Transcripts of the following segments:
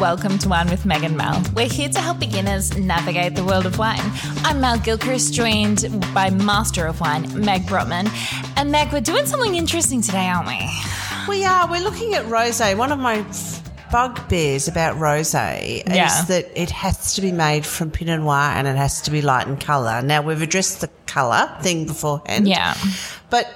welcome to Wine with Meg and Mel. We're here to help beginners navigate the world of wine. I'm Mel Gilchrist, joined by Master of Wine, Meg Brodtmann. And Meg, we're doing something interesting today, aren't we? We are. We're looking at rosé. One of my bugbears about rosé Yeah. is that it has to be made from Pinot Noir and it has to be light in colour. Now we've addressed the colour thing beforehand. Yeah. But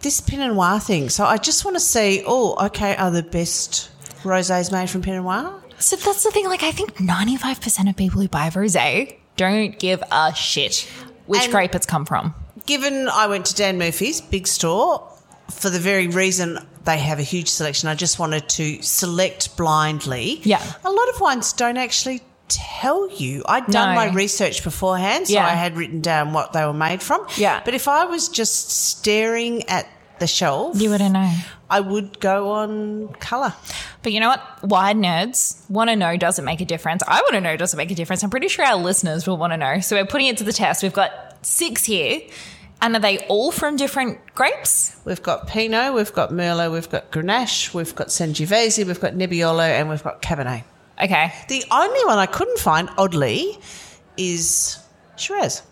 this Pinot Noir thing. So I just want to see. Oh, okay. Are the best rosés made from Pinot Noir? So that's the thing. Like, I think 95% of people who buy rosé don't give a shit which And- grape it's come from. Given I went to Dan Murphy's big store for the very reason they have a huge selection, I just wanted to select blindly. Yeah. A lot of wines don't actually tell you. I'd done No. my research beforehand, so Yeah. I had written down what they were made from. Yeah. But if I was just staring at the shelf, You wouldn't know. I would go on colour. But you know what? Wine nerds want to know does it make a difference? I want to know does it make a difference? I'm pretty sure our listeners will want to know. So we're putting it to the test. We've got six here. And are they all from different grapes? We've got Pinot, we've got Merlot, we've got Grenache, we've got Sangiovese, we've got Nebbiolo, and we've got Cabernet. Okay. The only one I couldn't find, oddly, is Shiraz.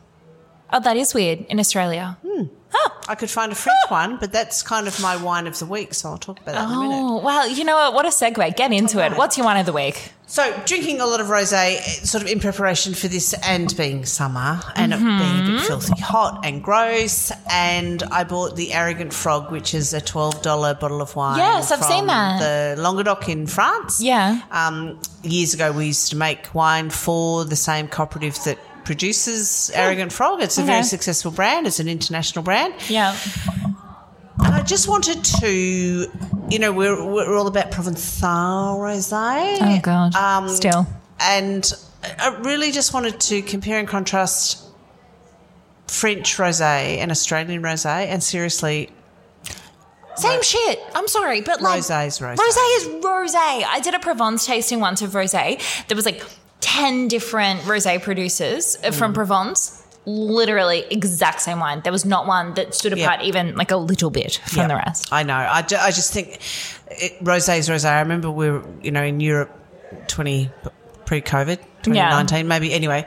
Oh, that is weird in Australia. I could find a French one, but that's kind of my wine of the week, so I'll talk about that in a minute. Oh, well, you know what? What a segue. Get into it. What's your wine of the week? So, drinking a lot of rosé, sort of in preparation for this, and being summer, and it being a Mm-hmm. bit filthy hot and gross, and I bought the Arrogant Frog, which is a twelve dollar bottle of wine. Yes, I've from seen that. The Languedoc in France. Yeah. Um, years ago, we used to make wine for the same cooperative that produces Arrogant Frog. It's a Okay. very successful brand. It's an international brand. Yeah. And I just wanted to, you know, we're, we're all about Provençal rosé. Oh, God. Um, Still. And I really just wanted to compare and contrast French rosé and Australian rosé. And seriously, Same shit. I'm sorry, but like Rosé is rosé. Rosé is rosé. I did a Provence tasting once of rosé. There was like ten different rosé producers uh, from Provence. Literally exact same wine. There was not one that stood Yeah. apart even like a little bit from Yeah, the rest. I know. I, ju- I just think it, rosé is rosé. I remember we were, you know, in Europe 20 pre-COVID, 2019 maybe. Anyway,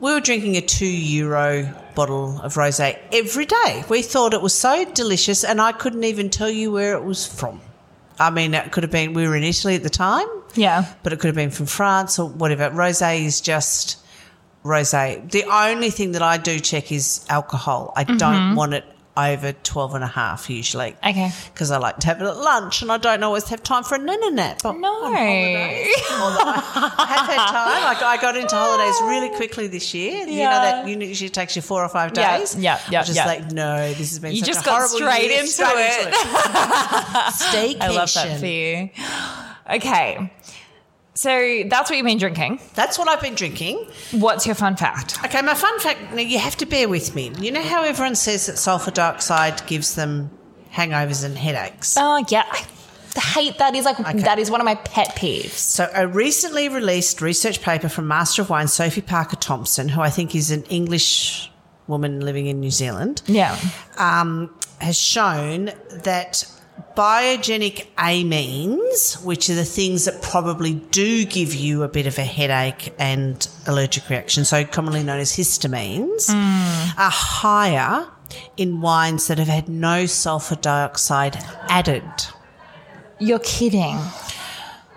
we were drinking a two euro bottle of rosé every day. We thought it was so delicious, and I couldn't even tell you where it was from. I mean, it could have been we were in Italy at the time, Yeah. but it could have been from France or whatever. Rosé is just rosé. The only thing that I do check is alcohol. I don't mm-hmm. want it over 12 and a half usually. Okay. Because I like to have it at lunch and I don't always have time for a nana nap. But No. on holidays, I have had time. I got, I got into holidays really quickly this year. You know Yeah. that usually takes you four or five days. yeah, yeah, I was just yeah. like, no, this has been You such just a got straight into Straight it. into it. Staycation. I love that for you. Okay. So that's what you've been drinking. That's what I've been drinking. What's your fun fact? Okay, my fun fact, now you have to bear with me. You know how everyone says that sulfur dioxide gives them hangovers and headaches? Oh yeah. I hate that is like that is one of my pet peeves. So, a recently released research paper from Master of Wine Sophie Parker Thompson, who I think is an English woman living in New Zealand, Yeah. um, has shown that biogenic amines, which are the things that probably do give you a bit of a headache and allergic reaction, so commonly known as histamines, hmm. are higher in wines that have had no sulfur dioxide added. You're kidding.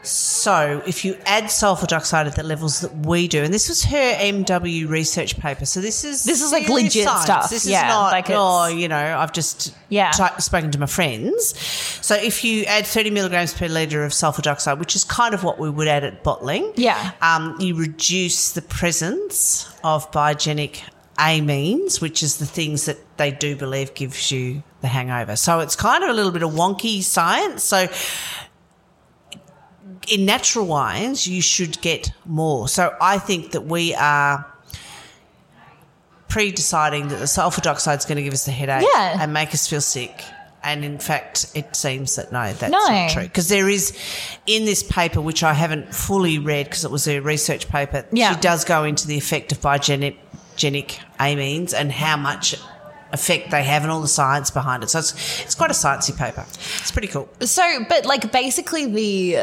So, if you add sulfur dioxide at the levels that we do, and this was her MW research paper, so this is This is, like, legit science. stuff. This Yeah, is not like oh, you know, I've just Yeah. ti- spoken to my friends. So, if you add thirty milligrams per liter of sulfur dioxide, which is kind of what we would add at bottling, Yeah. um, you reduce the presence of biogenic amines, which is the things that they do believe gives you the hangover. So it's kind of a little bit of wonky science. So in natural wines, you should get more. So I think that we are pre deciding that the sulfur dioxide is going to give us a headache Yeah. and make us feel sick. And in fact, it seems that no, that's No. not true. Because there is, in this paper, which I haven't fully read because it was a research paper, Yeah. she does go into the effect of biogenic amines and how much effect they have and all the science behind it. So it's, it's quite a sciencey paper. It's pretty cool. So, but like basically the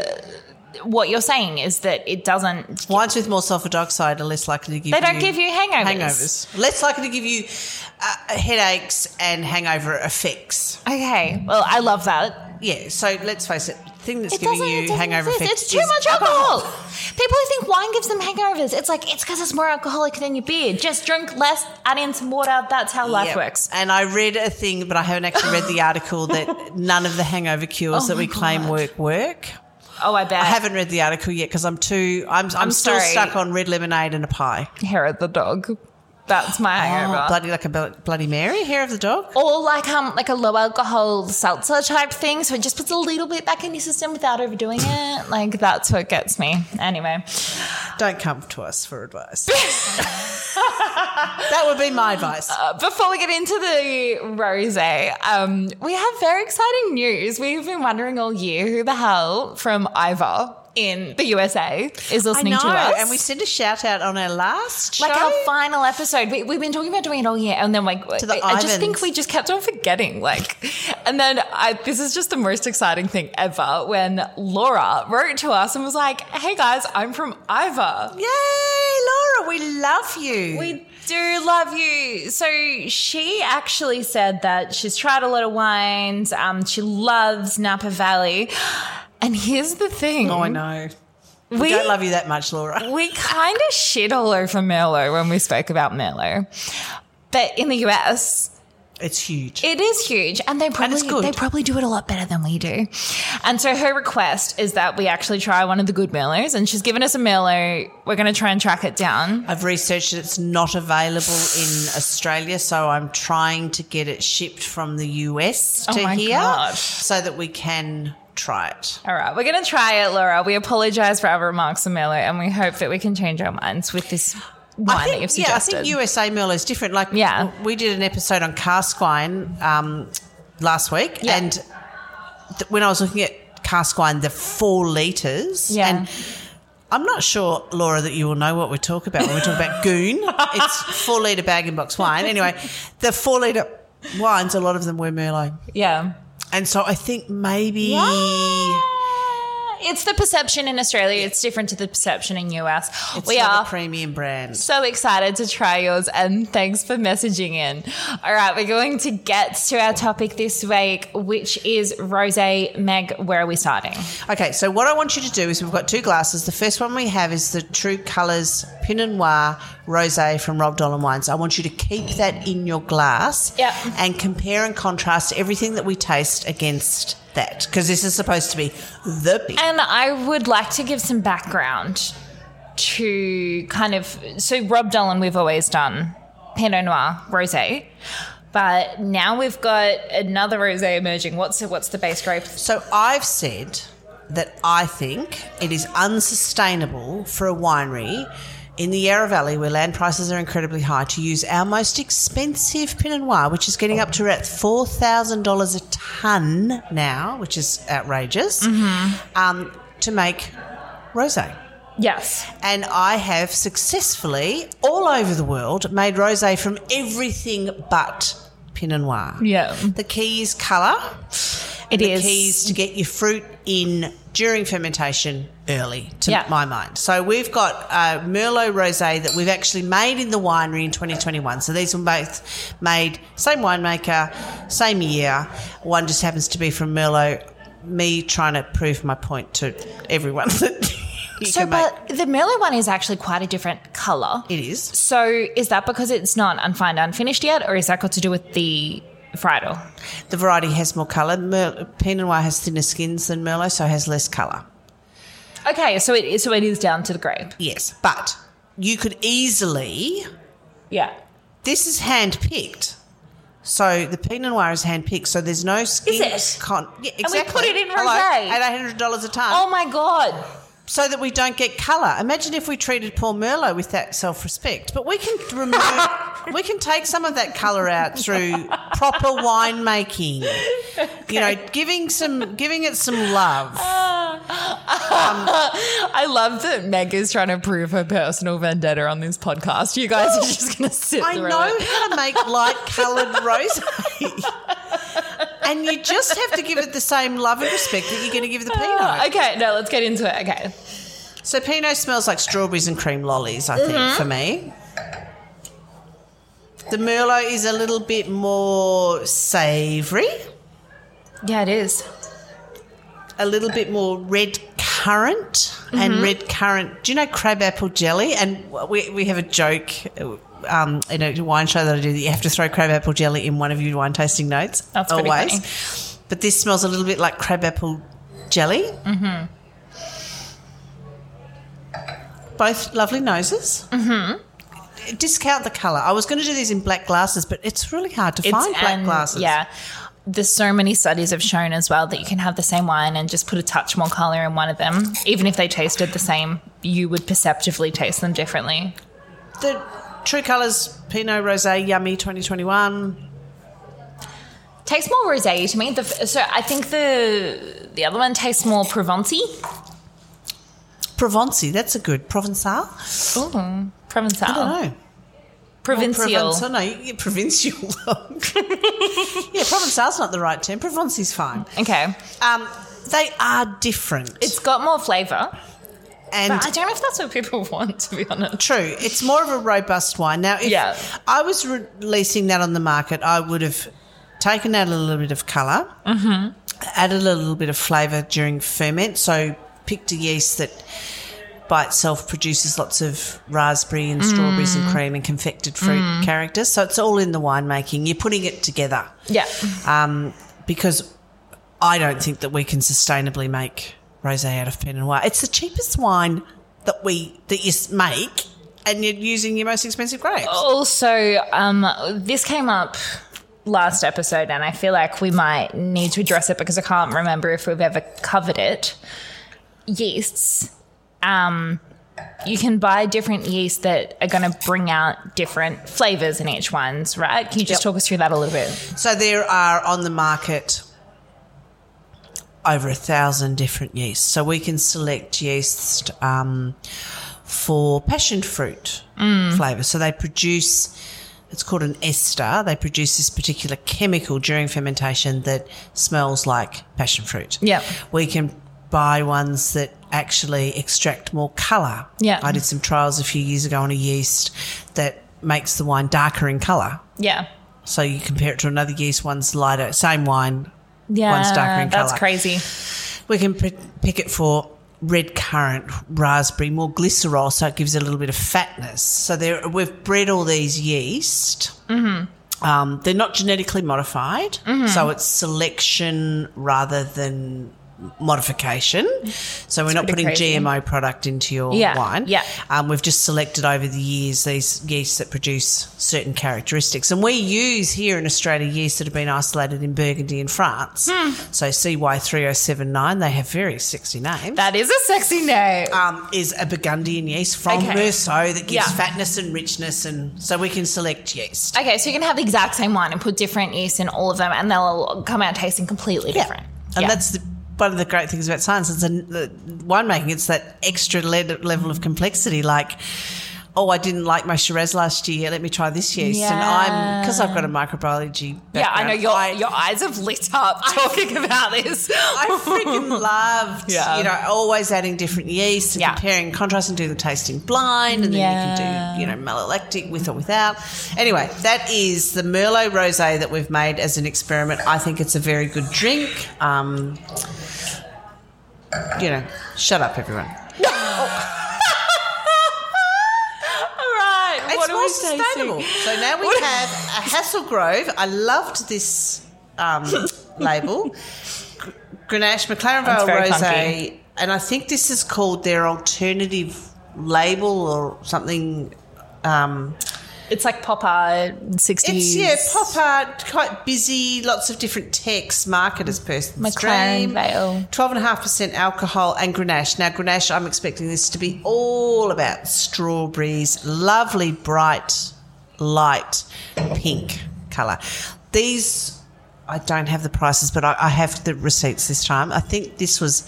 what you're saying is that it doesn't. Wines with more sulfur dioxide are less likely to give They don't give you hangovers. hangovers. Less likely to give you uh, headaches and hangover effects. Okay, well, I love that. Yeah, so let's face it, the thing that's It giving you hangover exist. effects It's too much alcohol. People who think wine gives them hangovers, it's like it's because it's more alcoholic than your beer. Just drink less, add in some water. That's how life Yep. works. And I read a thing, but I haven't actually read the article that none of the hangover cures Oh that we my claim work work. Oh, I bet. I haven't read the article yet because I'm too. I'm, I'm, I'm still sorry. stuck on red lemonade and a pie. hair of the dog. That's my hangover. Oh, bloody like a bloody Mary, hair of the dog. or like um like a low alcohol seltzer type thing, so it just puts a little bit back in your system without overdoing it. Like that's what gets me. Anyway, Don't come to us for advice. that would be my advice. uh, before we get into the rosé, um, we have very exciting news. We've been wondering all year who the hell from Iowa in the USA is listening to us. and we sent a shout out on our last show. like our final episode, we, we've been talking about doing it all year, and then like To the I, I just think we just kept on forgetting. Like, and then I, this is just the most exciting thing ever when Laura wrote to us and was like, "Hey guys, I'm from Iowa. Yay, Laura, we love you. We do love you." So she actually said that she's tried a lot of wines. Um, she loves Napa Valley, and here's the thing: oh, I know. We, we don't love you that much, Laura. we kind of shit all over Merlot when we spoke about Merlot. But in the US, It's huge. it is huge and they probably good. they probably do it a lot better than we do. And so her request is that we actually try one of the good Merlots and she's given us a Merlot. We're going to try and track it down. I've researched it. It's not available in Australia, so I'm trying to get it shipped from the US Oh to my here God. so that we can try it. All right, we're going to try it, Laura. We apologize for our remarks on Merlot and we hope that we can change our minds with this wine I that you've think, yeah, I think USA Merlot is different. Like, Yeah. we did an episode on cask wine um, last week, Yeah. and th- when I was looking at cask wine, the four litres, Yeah. and I'm not sure, Laura, that you will know what we talk about when we talk about Goon. It's four litre bag and box wine. Anyway, the four litre wines, a lot of them were Merlot, yeah. And so I think maybe. It's the perception in Australia. It's different to the perception in US. It's we are a premium brand. so excited to try yours and thanks for messaging in. All right, we're going to get to our topic this week, which is rose. Meg, where are we starting? Okay, so what I want you to do is we've got two glasses. The first one we have is the True Colours Pinot Noir Rosé from Rob Dolan Wines. I want you to keep that in your glass Yep. and compare and contrast everything that we taste against that because this is supposed to be the big. And I would like to give some background to kind of so Rob Dolan we've always done Pinot Noir rosé. But now we've got another rosé emerging. What's the, what's the base grape? So I've said that I think it is unsustainable for a winery in the Yarra Valley, where land prices are incredibly high, to use our most expensive Pinot Noir, which is getting up to about four thousand dollars a ton now, which is outrageous, um, to make rosé. Yes. And I have successfully, all over the world, made rosé from everything but Pinot Noir. Yeah. The key is colour. It the is. key to get your fruit in during fermentation early, to Yeah. my mind. So we've got a Merlot rosé that we've actually made in the winery in 2021. So these were both made same winemaker, same year. One just happens to be from Merlot. Me trying to prove my point to everyone that So, make. but the Merlot one is actually quite a different color. It is. So, is that because it's not unfined, unfinished yet, or is that got to do with the varietal? The variety has more colour. Mer- Pinot Noir has thinner skins than Merlot, so it has less colour. Okay, so it is, so it is down to the grape. Yes, but you could easily. Yeah. This is hand picked. So the Pinot Noir is hand picked. So there's no skin. Is it? Con- yeah, we put it in rosé. at eight hundred dollars a ton, Oh my god. so that we don't get colour. Imagine if we treated poor Merlot with that self-respect. But we can remove. we can take some of that colour out through proper winemaking. You know, giving some, giving it some love. I love that Meg is trying to prove her personal vendetta on this podcast. You guys are just going to sit I know it. how to make light coloured rosé. and you just have to give it the same love and respect that you're going to give the Pinot. Oh, okay, no, let's get into it. Okay. So Pinot smells like strawberries and cream lollies, I think, Mm-hmm. for me. The Merlot is a little bit more savoury, Yeah, it is. a little bit more red currant and Mm-hmm. red currant. Do you know crabapple jelly? And we, we have a joke um, in a wine show that I do that you have to throw crabapple jelly in one of your wine tasting notes. That's pretty always. funny. But this smells a little bit like crabapple jelly. Mm-hmm. Both lovely noses. Mm-hmm. Discount the colour. I was going to do these in black glasses, but it's really hard to find black and, glasses. Yeah. There's so many studies have shown as well that you can have the same wine and just put a touch more color in one of them. Even if they tasted the same, you would perceptively taste them differently. The True Colours Pinot Rosé Yummy 2021. Tastes more rosé to me. The, so I think the the other one tastes more Provency. Provency, that's a good. Provençal? Ooh, Provençal. I don't know. Provincial. Provençal, no, you provincial. yeah, Provençal's not the right term. Provency's fine. Okay. Um, they are different. It's got more flavour. and But I don't know if that's what people want, to be honest. True. It's more of a robust wine. Now, if Yeah. I was re- releasing that on the market, I would have taken out a little bit of color Mm-hmm. added a little bit of flavour during ferment. So, picked a yeast that by itself produces lots of raspberry and strawberries Mm. and cream and confected fruit characters. So, it's all in the winemaking. You're putting it together Yeah. um, because I don't think that we can sustainably make rosé out of Pinot Noir. It's the cheapest wine that we that you make, and you're using your most expensive grapes. Also, um, this came up last episode, and I feel like we might need to address it because I can't remember if we've ever covered it. Yeasts. Um, you can buy different yeasts that are going to bring out different flavors in each ones, right? Can you just Yep. talk us through that a little bit? So there are on the market over a thousand different yeasts. So we can select yeast um, for passion fruit flavour. So they produce. It's called an ester. They produce this particular chemical during fermentation that smells like passion fruit. Yeah. We can buy ones that actually extract more colour. Yeah. I did some trials a few years ago on a yeast that makes the wine darker in colour. Yeah. So you compare it to another yeast, one's lighter, same wine. Yeah. One's darker in colour. That's crazy. We can p- pick it for red currant, raspberry, more glycerol, so it gives it a little bit of fatness. So there, we've bred all these yeast. Mm-hmm. Um, they're not genetically modified, Mm-hmm. so it's selection rather than modification. So we're not putting crazy. GMO product into your Yeah, wine. yeah. Um, we've just selected over the years these yeasts that produce certain characteristics. And we use here in Australia yeasts that have been isolated in Burgundy in France. Hmm. So CY3079, they have very sexy names. That is a sexy name. um, is a Burgundian yeast from Okay. Meursault that gives Yeah. fatness and richness. And so we can select yeast. Okay, so you can have the exact same wine and put different yeast in all of them, and they'll come out tasting completely different. And Yeah. that's the, one of the great things about science. is a, the winemaking. It's that extra level of complexity. Like, oh, I didn't like my Shiraz last year. Let me try this yeast. And I'm because I've got a microbiology. yeah. I know your I, your eyes have lit up talking about this. I freaking loved, Yeah. you know, always adding different yeasts and Yeah. comparing contrast and doing the tasting blind, and then Yeah. you can do, you know, malolactic with or without. Anyway, that is the Merlot rosé that we've made as an experiment. I think it's a very good drink. Um, you know, shut up, everyone. all right, It's more sustainable. So now we have a Haselgrove. I loved this um, label. Gr- Grenache McLaren Vale Rosé. funky. And I think this is called their alternative label or something. Um, It's like pop art, sixties. it's, yeah, pop art, quite busy, lots of different texts, marketers person McLaren. Vale. 12.5% alcohol and Grenache. Now, Grenache, I'm expecting this to be all about strawberries, lovely, bright, light pink colour. These, I don't have the prices, but I, I have the receipts this time. I think this was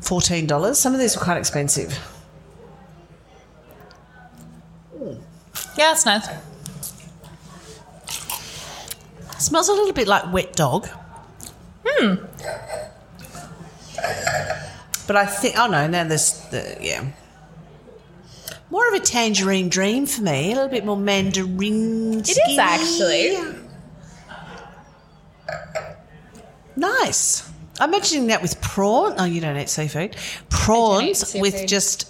$14. Some of these were quite expensive. Yeah, it's nice. Smells a little bit like wet dog. Hmm. But I think, oh no, now there's the, yeah. More of a tangerine dream for me, a little bit more mandarin. It is actually. Nice. I'm imagining that with prawn. Oh, you don't eat seafood. Prawns seafood. with just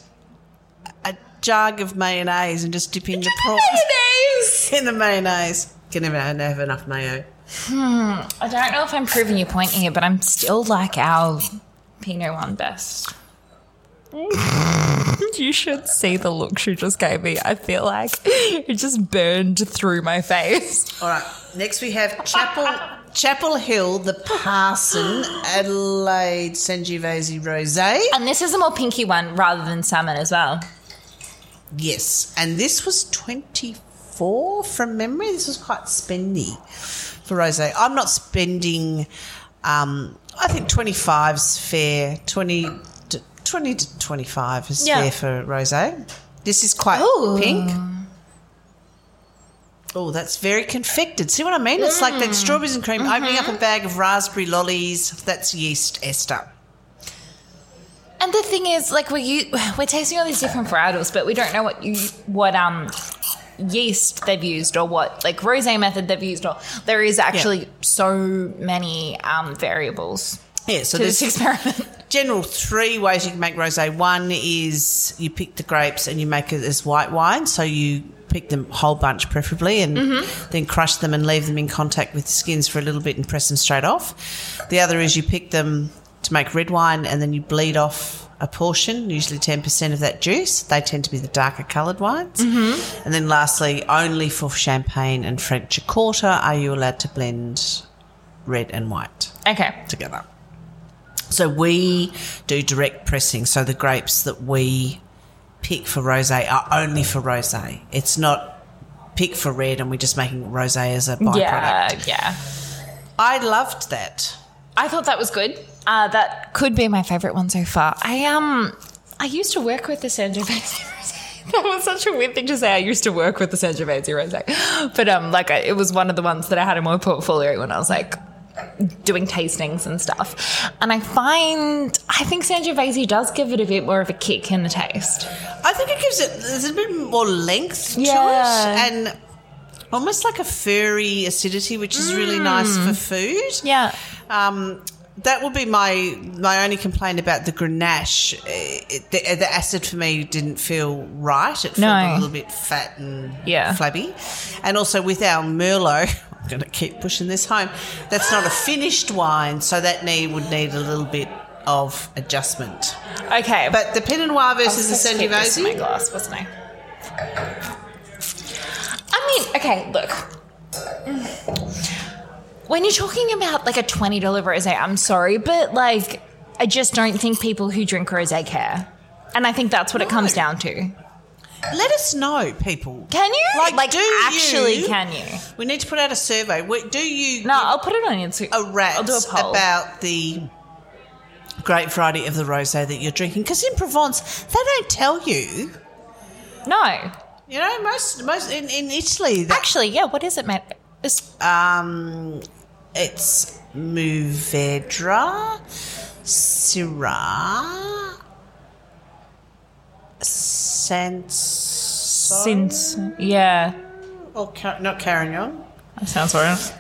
jug of mayonnaise and just dipping the prawns Mayonnaise! in the mayonnaise. Can never have enough mayo. Hmm. I don't know if I'm proving your point here, but I'm still like our Pinot one best. you should see the look she just gave me. I feel like it just burned through my face. All right. Next we have Chapel Chapel Hill, the Parson Adelaide Sangiovese Rosé. And this is a more pinky one rather than salmon as well. Yes, and this was 24 from memory. This was quite spendy for rosé. I'm not spending. Um, I think 25's fair. 20 to, 20 to 25 is Yeah. fair for rosé. This is quite Ooh. pink. Oh, that's very confected. See what I mean? It's like that strawberries and cream opening up a bag of raspberry lollies. That's yeast ester. And the thing is, like we're we're tasting all these different varietals, but we don't know what you what um yeast they've used or what like rosé method they've used. Or there is actually so many um variables Yeah, so this experiment. general three ways you can make rosé. One is you pick the grapes and you make it as white wine. So you pick them whole bunch preferably and then crush them and leave them in contact with the skins for a little bit and press them straight off. The other is you pick them to make red wine and then you bleed off a portion, usually 10% of that juice. They tend to be the darker coloured wines. Mm-hmm. And then lastly, only for champagne and French a quarter are you allowed to blend red and white Okay. together. So we do direct pressing. So the grapes that we pick for rosé are only for rosé. It's not pick for red and we're just making rosé as a byproduct. Yeah, yeah. I loved that. I thought that was good. Uh, that could be my favorite one so far. I um, I used to work with the Sangiovese rosé. That was such a weird thing to say. I used to work with the Sangiovese rosé, but um, like I, it was one of the ones that I had in my portfolio when I was like doing tastings and stuff. And I find I think Sangiovese does give it a bit more of a kick in the taste. I think it gives it there's a bit more length Yeah. to it and almost like a furry acidity, which is really nice for food. Yeah. Um, that would be my my only complaint about the Grenache. It, the, the acid for me didn't feel right. It felt No. a little bit fat and Yeah. flabby. And also with our Merlot, I'm going to keep pushing this home. That's not a finished wine, so that need would need a little bit of adjustment. Okay, But the Pinot Noir versus the supposed to keep this in my glass, wasn't I? I mean, okay, look. When you're talking about like a twenty dollar rosé, I'm sorry, but like, I just don't think people who drink rosé care, and I think that's what it comes down to. let us know, people. Can you? Like, do actually, you- can you? We need to put out a survey. Do you No, I'll put it on Instagram. a rat I'll do a poll. about the great variety of the rosé that you're drinking because in Provence they don't tell you. no, You know, most most in, in Italy, that, actually, yeah. What is it, mate? It's, um, it's Mourvèdre, Syrah, Cinsault, since yeah, or Car- not Carignan. that sounds right.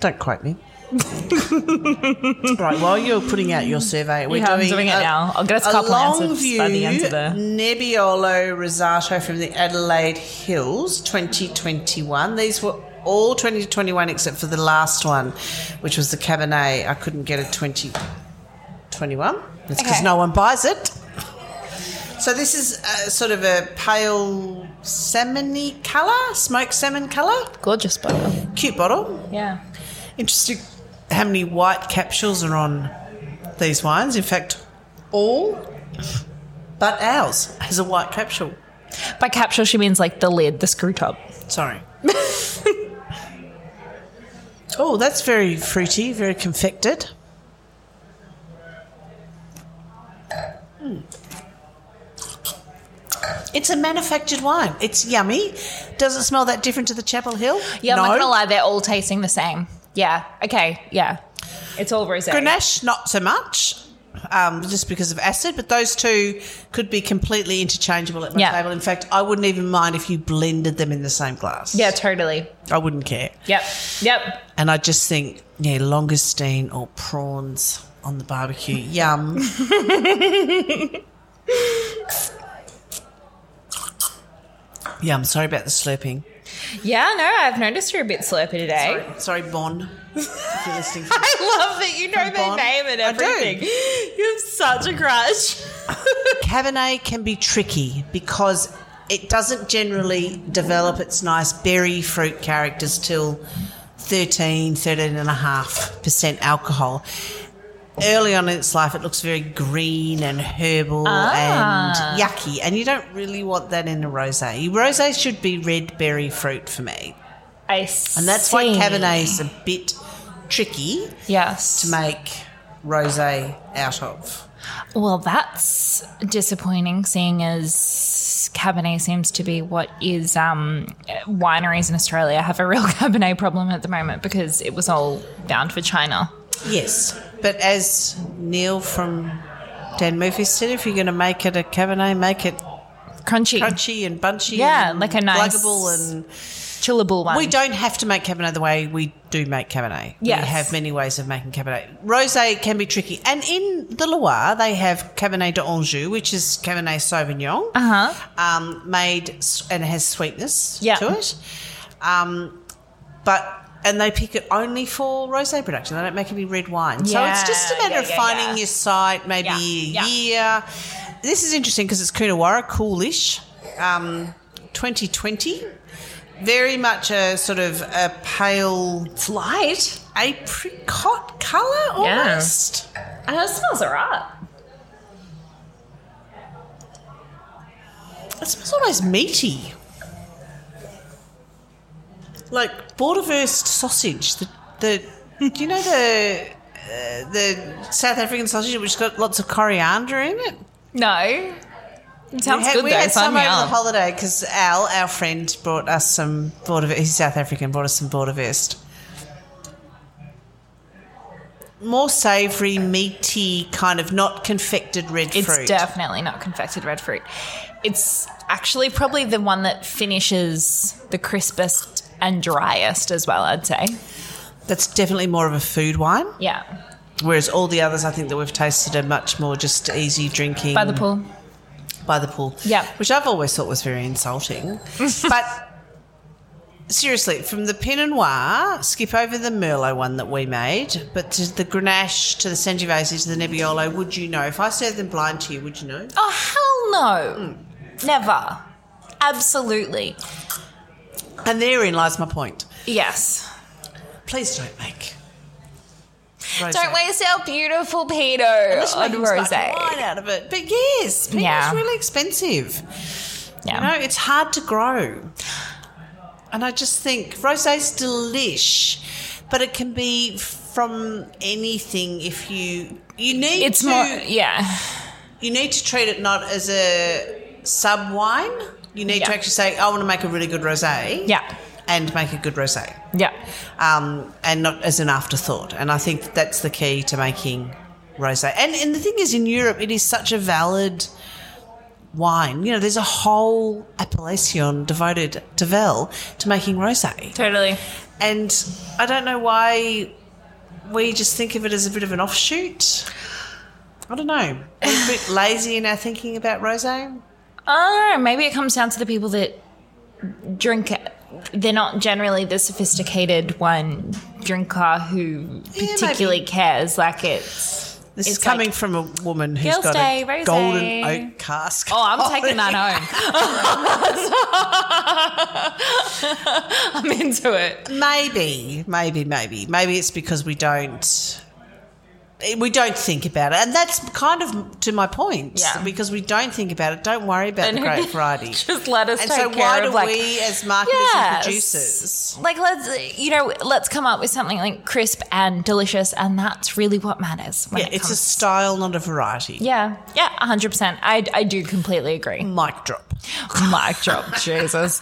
Don't quote me. right, while you're putting out your survey, we're Yeah, I'm doing, doing it now. I'll get us a couple answers by the end of the- Nebbiolo Rosato from the Adelaide Hills 2021. These were all 2021 except for the last one, which was the Cabernet. I couldn't get a 2021. That's because Okay. no one buys it. So this is a, sort of a pale salmony colour, smoked salmon colour. Gorgeous bottle. Cute bottle. Yeah. Interesting how many white capsules are on these wines. In fact, all but ours has a white capsule. By capsule, she means like the lid, the screw top. Sorry. oh, that's very fruity, very confected. Hmm. It's a manufactured wine. It's yummy. Does it smell that different to the Chapel Hill? Yeah, no. I'm not gonna lie, they're all tasting the same. Yeah. Okay. Yeah. It's all rosé. Grenache, not so much, um, just because of acid, but those two could be completely interchangeable at my Yeah. table. In fact, I wouldn't even mind if you blended them in the same glass. Yeah. Totally. I wouldn't care. Yep. Yep. And I just think, yeah, langoustine or prawns on the barbecue. Yum. yeah, I'm Sorry about the slurping. Yeah. No, I've noticed you're a bit slurpy today. Sorry, Bon. if you're listening. I love that you know From their Bond. name and I do. everything. You have such a crush. Cabernet can be tricky because it doesn't generally develop its nice berry fruit characters till 13, 13.5% alcohol. Early on in its life, it looks very green and herbal Ah. and yucky, and you don't really want that in a rosé. Rosé should be red berry fruit for me, I and that's why. Cabernet is a bit tricky Yes. to make rosé out of. Well, that's disappointing, seeing as Cabernet seems to be what is um, wineries in Australia have a real Cabernet problem at the moment because it was all bound for China. Yes, but as Neil from Dan Murphy said, if you're going to make it a Cabernet, make it Crunchy, crunchy and bunchy. Yeah, and like a nice- pluggable. And chillable one. we don't have to make Cabernet the way we do make Cabernet. Yes. we have many ways of making Cabernet. Rosé can be tricky, and in the Loire they have Cabernet d'Anjou, which is Cabernet Sauvignon, Uh huh. um, made and has sweetness Yeah. to it. Um, but and they pick it only for rosé production. They don't make any red wine. so it's just a matter yeah, of yeah, finding yeah. your site, maybe Yeah, a yeah. year. This is interesting because it's Coonawarra, coolish, um, 2020. Very much a sort of a pale It's light. apricot colour Yeah. almost. And it smells alright. It smells almost meaty. Like Boerewors sausage. The, the do you know the uh, the South African sausage which got lots of coriander in it? No. It sounds we had, good we though. had Sign some me over the up. holiday because Al, our friend, brought us some Boerewors. He's South African, brought us some Boerewors. More savoury, meaty, kind of not confected red fruit. It's fruit. definitely not confected red fruit. It's actually probably the one that finishes the crispest and driest as well, I'd say. That's definitely more of a food wine. Yeah. Whereas all the others, I think that we've tasted are much more just easy drinking By the pool. By the pool, Yeah. which I've always thought was very insulting. but seriously, from the Pinot Noir, skip over the Merlot one that we made, but to the Grenache, to the Sangiovese, to the Nebbiolo, would you know? If I served them blind to you, would you know? Oh, hell no. Hmm. Never. Absolutely. And therein lies my point. Yes. Please don't make. rosé. Don't waste our beautiful Pinot on rosé. wine out of it. But yes, Pinot's Yeah. really expensive. Yeah. You know, it's hard to grow. And I just think rosé's delish, but it can be from anything if you you need it's to more, yeah. you need to treat it not as a sub wine. You need to actually say, I want to make a really good rosé. Yeah. And make a good rosé. Yeah. Um, and not as an afterthought. And I think that's the key to making rosé. And and the thing is in Europe it is such a valid wine. You know, there's a whole appellation devoted to Vel to making rosé. Totally. And I don't know why we just think of it as a bit of an offshoot. I don't know. We're a bit lazy in our thinking about rosé. I don't know. Maybe it comes down to the people that drink it. They're not generally the sophisticated one drinker who Yeah, particularly cares. Like it's. This is It's coming like- from a woman who's Girls' got Day, a rosé. golden oak cask. Oh, I'm taking that home. I'm into it. Maybe, maybe, maybe, maybe it's because we don't we don't think about it, and that's kind of to my point. Yeah. because we don't think about it. Don't worry about the great variety. Just let us and take so, care why of do like we, as marketers Yes. and producers, like let's you know let's come up with something like crisp and delicious, and that's really what matters. Yeah, it it's a style, not a variety. yeah, yeah, hundred percent. I I do completely agree. Mic drop. Mic drop, Jesus.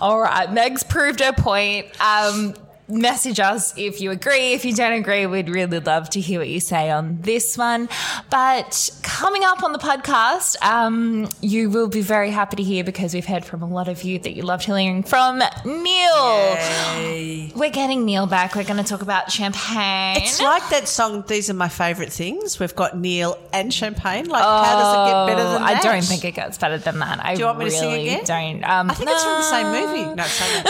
All right, Meg's proved her point. Um, message us if you agree. If you don't agree, we'd really love to hear what you say on this one. But coming up on the podcast, um, you will be very happy to hear because we've heard from a lot of you that you loved hearing from Neil. Yay. We're getting Neil back. We're going to talk about champagne. It's like that song. These are my favourite things. We've got Neil and champagne. Like, how does it get better than Oh, I that? don't think it gets better than that. I Do you want me to really sing again? don't. Um, I think it's from the same movie. No, same.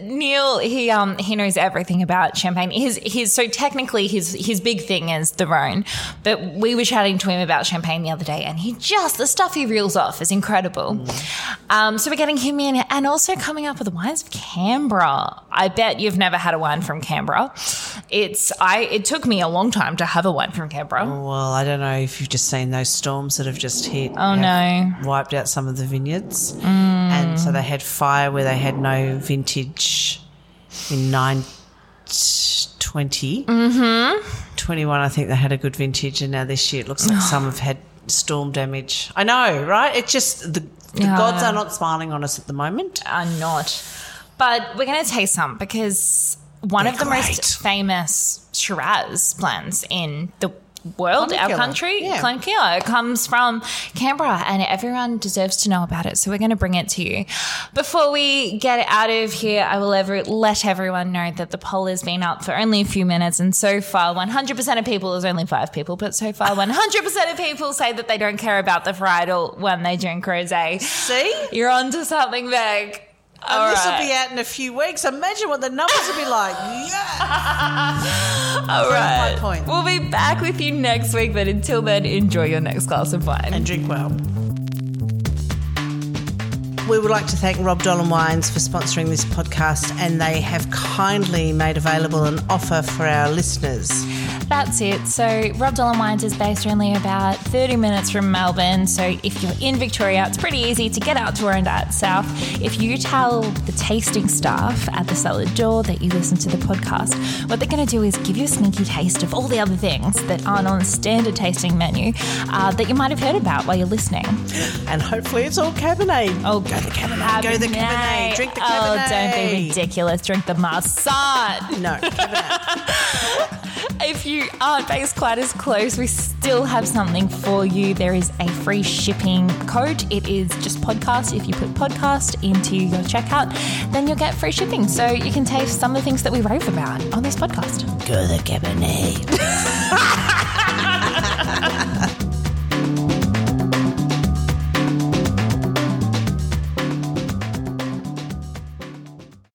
Neil, he um he knows everything about champagne. His his so technically his his big thing is the Rhone, but we were chatting to him about champagne the other day, and he just the stuff he reels off is incredible. Um, so we're getting him in, and also coming up with the wines of Canberra. I bet you've never had a wine from Canberra. It's I. It took me a long time to have a wine from Canberra. Well, I don't know if you've just seen those storms that have just hit. Oh, no. Wiped out some of the vineyards. And so they had fire where they had no vintage in 920. Mm-hmm. 21, I think they had a good vintage. And now this year it looks like some have had storm damage. I know, right? It's just the, the Yeah. gods are not smiling on us at the moment. are not. But we're going to taste some because one They're of the great. most famous Shiraz blends in the world, our country, Yeah. Clonakilla, comes from Canberra and everyone deserves to know about it. So we're going to bring it to you. Before we get out of here, I will ever let everyone know that the poll has been up for only a few minutes and so far 100% of people, there's only five people, but so far 100% of people say that they don't care about the varietal when they drink rosé. See? You're onto something All And this will be out in a few weeks. Imagine what the numbers will be like. Yeah. All Prove my point. We'll be back with you next week, but until then, enjoy your next glass of wine. and drink well. We would like to thank Rob Dolan Wines for sponsoring this podcast, and they have kindly made available an offer for our listeners. That's it. So, Rob Dolan Wines is based only about 30 minutes from Melbourne. So, if you're in Victoria, it's pretty easy to get out to Warrandyte South. If you tell the tasting staff at the cellar door that you listen to the podcast, what they're going to do is give you a sneaky taste of all the other things that aren't on the standard tasting menu uh, that you might have heard about while you're listening. And hopefully it's all Cabernet. Oh, go the Cabernet. Go the Cabernet. Drink the Cabernet. Oh, don't be ridiculous. Drink the Marsanne. No, Cabernet. If you aren't based quite as close, we still have something for you. There is a free shipping code. It is just podcast. If you put podcast into your checkout, then you'll get free shipping. So you can taste some of the things that we rave about on this podcast. go the Cabernet.